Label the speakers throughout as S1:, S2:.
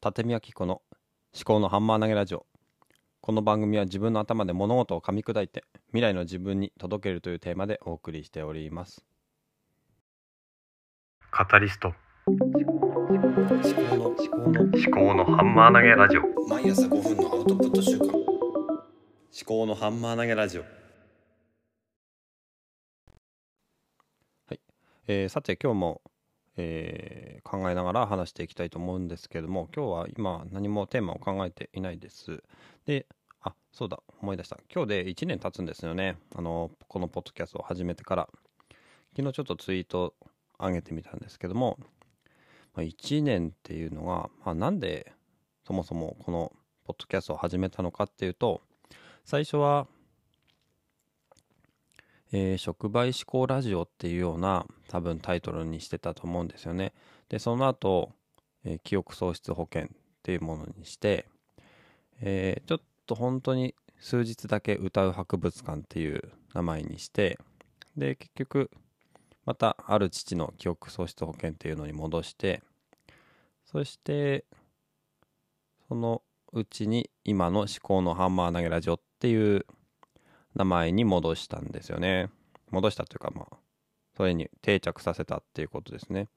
S1: 立見明子の思考のハンマー投げラジオ。この番組は自分の頭で物事を噛み砕いて未来の自分に届けるというテーマでお送りしております。
S2: カタリスト。
S1: 思考の思考の
S2: 思考のハンマー投げラジオ
S1: 毎朝5分のアウトプット週間思考のハンマー投げラジオはい、えーさて今日も、えー考えながら話していきたいと思うんですけども今日は今何もテーマを考えていないです。であそうだ思い出した。今日で1年経つんですよね。あのこのポッドキャストを始めてから。昨日ちょっとツイート上げてみたんですけども、まあ、1年っていうのが、まあ、なんでそもそもこのポッドキャストを始めたのかっていうと最初は、えー触媒思考ラジオっていうような多分タイトルにしてたと思うんですよね。でその後、えー記憶喪失保険っていうものにして、えーちょっと本当に数日だけ歌う博物館っていう名前にしてで結局またある父の記憶喪失保険っていうのに戻してそしてそのうちに今の思考のハンマー投げラジオっていう名前に戻したんですよね。戻したというかまあそれに定着させたっていうことですね。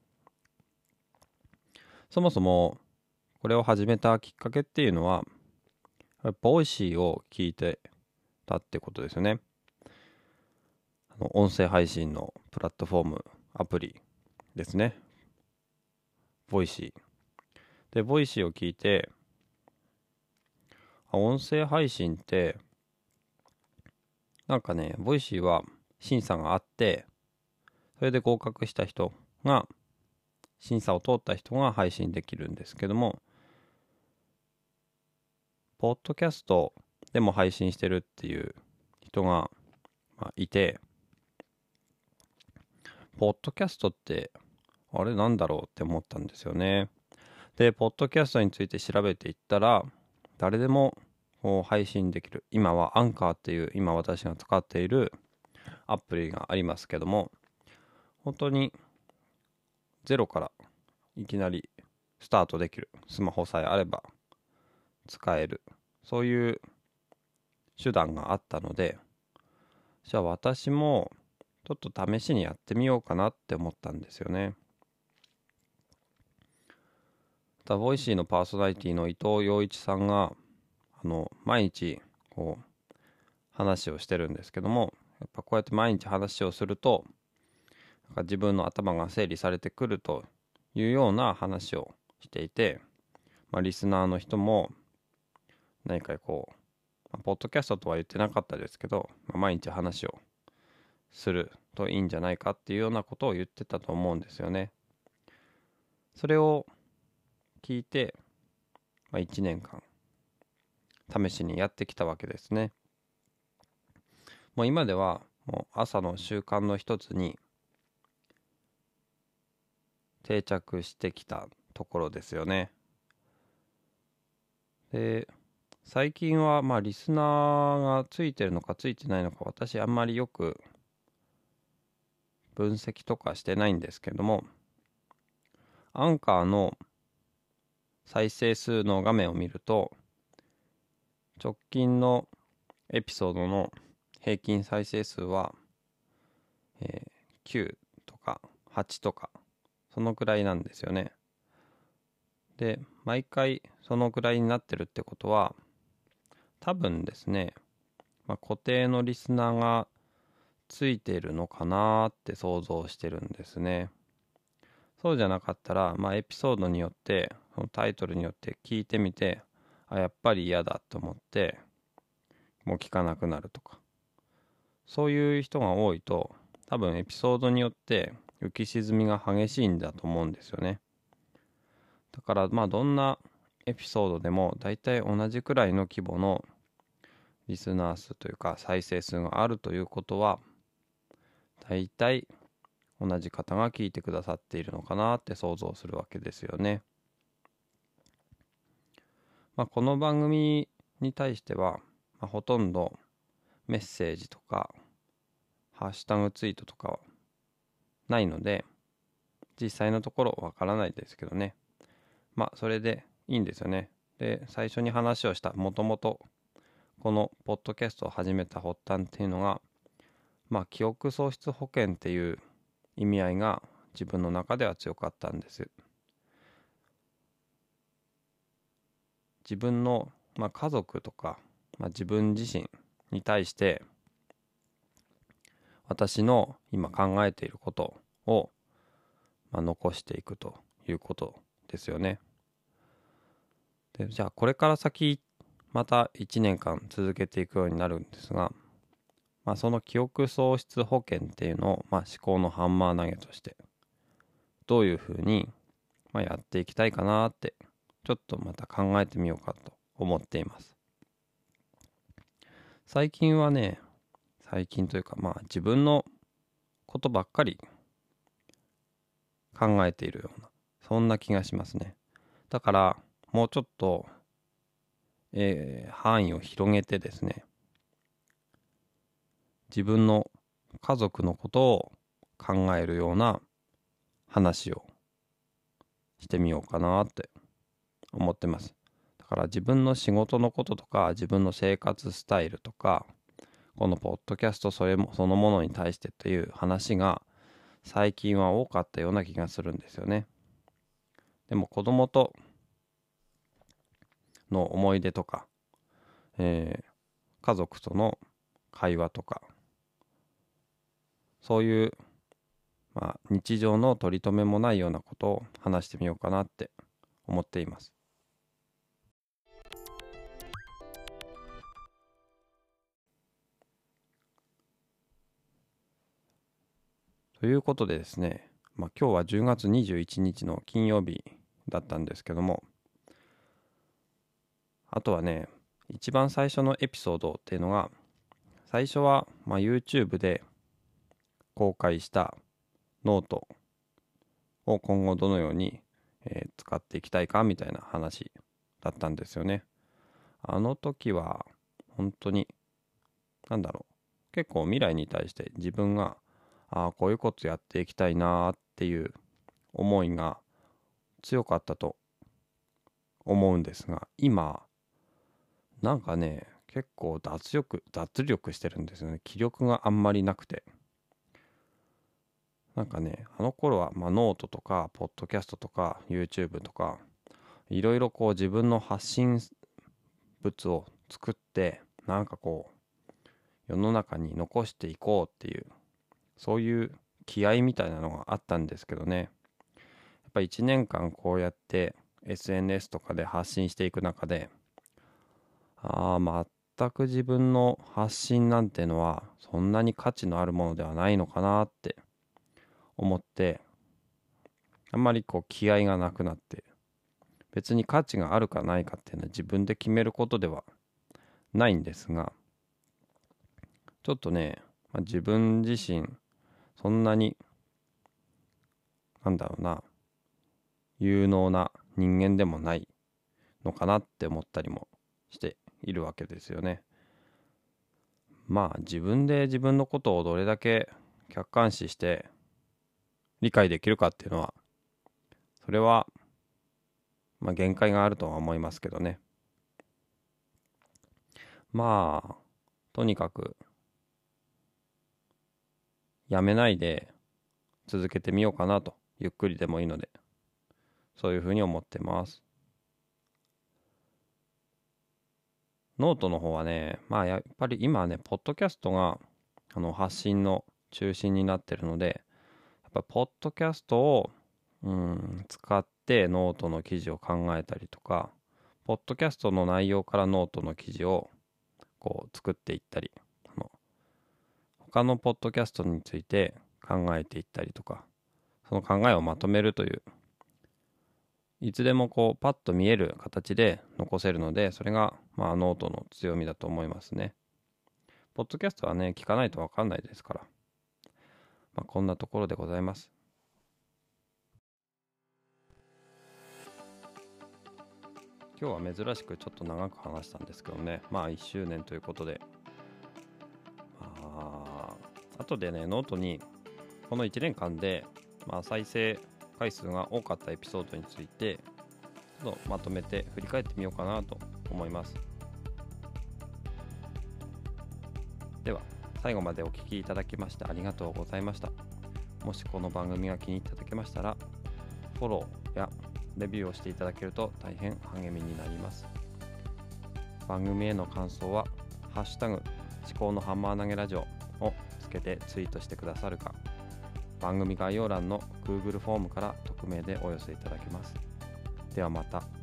S1: そもそもこれを始めたきっかけっていうのは Voicyを聞いてたってことですよね。あの音声配信のプラットフォームアプリですね。 Voicy。で Voicyを聞いて音声配信ってなんかね Voicy は審査があってそれで合格した人が審査を通った人が配信できるんですけどもポッドキャストでも配信してるっていう人が、ま、いてポッドキャストってあれなんだろうって思ったんですよね。でポッドキャストについて調べていったら誰でも配信できる今はアンカーっていう今私が使っているアプリがありますけども本当にゼロからいきなりスタートできるスマホさえあれば使えるそういう手段があったのでじゃあ私もちょっと試しにやってみようかなって思ったんですよね。また Voicy のパーソナリティの伊藤羊一さんがあの毎日こう話をしてるんですけどもやっぱこうやって毎日話をするとなんか自分の頭が整理されてくるというような話をしていて、まあ、リスナーの人も何かこう、まあポッドキャストとは言ってなかったですけど、まあ毎日話をするといいんじゃないかっていうようなことを言ってたと思うんですよね。それを聞いて、まあ、1年間試しにやってきたわけですね。もう今ではもう朝の習慣の一つに定着してきたところですよね。で最近はまあリスナーがついてるのかついてないのか私あんまりよく分析とかしてないんですけどもアンカーの再生数の画面を見ると直近のエピソードの平均再生数は、えー9とか8とかそのくらいなんですよね。で毎回そのくらいになってるってことは多分ですね、まあ、固定のリスナーがついてるのかなって想像してるんですね。そうじゃなかったら、まあ、エピソードによってそのタイトルによって聞いてみてあやっぱり嫌だと思ってもう聞かなくなるとかそういう人が多いと多分エピソードによって浮き沈みが激しいんだと思うんですよねだからまあどんなエピソードでも大体同じくらいの規模のリスナー数というか再生数があるということは大体同じ方が聞いてくださっているのかなって想像するわけですよね。まあ、この番組に対しては、まあ、ほとんどメッセージとかハッシュタグツイートとかはないので実際のところわからないですけどねまあそれでいいんですよね。で最初に話をしたもともとこのポッドキャストを始めた発端っていうのがまあ記憶喪失保険っていう意味合いが自分の中では強かったんです自分の、まあ、家族とか、まあ、自分自身に対して私の今考えていることを、まあ、残していくということですよね。でじゃあこれから先また1年間続けていくようになるんですが、まあ、その記憶喪失保険っていうのを、まあ、思考のハンマー投げとしてどういうふうに、まあ、やっていきたいかなってちょっとまた考えてみようかと思っています。最近はね最近というかまあ自分のことばっかり考えているようなそんな気がしますね。だからもうちょっと、えー、範囲を広げてですね自分の家族のことを考えるような話をしてみようかなって思ってますだから自分の仕事のこととか自分の生活スタイルとかこのポッドキャストそれもそのものに対してという話が最近は多かったような気がするんですよねでも子供との思い出とか、えー、家族との会話とかそういう、まあ、日常の取り留めもないようなことを話してみようかなって思っています。ということでですね、まあ、今日は10月21日の金曜日だったんですけどもあとはね一番最初のエピソードっていうのが最初はま YouTube で公開したノートを今後どのように、え、使っていきたいかみたいな話だったんですよね。あの時は本当に何だろう結構未来に対して自分がああこういうことやっていきたいなっていう思いが強かったと思うんですが今なんかね結構脱力脱力してるんですよね。気力があんまりなくて。なんかねあの頃は、まあ、ノートとかポッドキャストとか YouTube とかいろいろこう自分の発信物を作ってなんかこう世の中に残していこうっていうそういう気合みたいなのがあったんですけどね。やっぱ1年間こうやって SNS とかで発信していく中でああ全く自分の発信なんてのはそんなに価値のあるものではないのかなって思ってあんまりこう気合がなくなって別に価値があるかないかっていうのは自分で決めることではないんですがちょっとね、まあ、自分自身そんなになんだろうな有能な人間でもないのかなって思ったりもしているわけですよね。まあ自分で自分のことをどれだけ客観視して理解できるかっていうのはそれはまあ限界があるとは思いますけどねまあとにかくやめないで続けてみようかなと。ゆっくりでもいいので。そういうふうに思ってます。ノートの方はねまあやっぱり今ねポッドキャストがあの発信の中心になってるのでやっぱポッドキャストを、うん、使ってノートの記事を考えたりとかポッドキャストの内容からノートの記事をこう作っていったり他のポッドキャストについて考えていったりとかその考えをまとめるといういつでもこうパッと見える形で残せるのでそれがまあノートの強みだと思いますね。ポッドキャストはね聞かないと分かんないですから。まあ、こんなところでございます。今日は珍しくちょっと長く話したんですけどね、まあ1周年ということで、後でね、ノートにこの1年間で、まあ、再生回数が多かったエピソードについてちょっとまとめて振り返ってみようかなと思います。では最後までお聴きいただきましてありがとうございました。もしこの番組が気に入っていただけましたらフォローやレビューをしていただけると大変励みになります。番組への感想は「ハッシュタグ思考のハンマー投げラジオ」をけてツイートしてくださるか番組概要欄の Google フォームから匿名でお寄せいただけますではまた。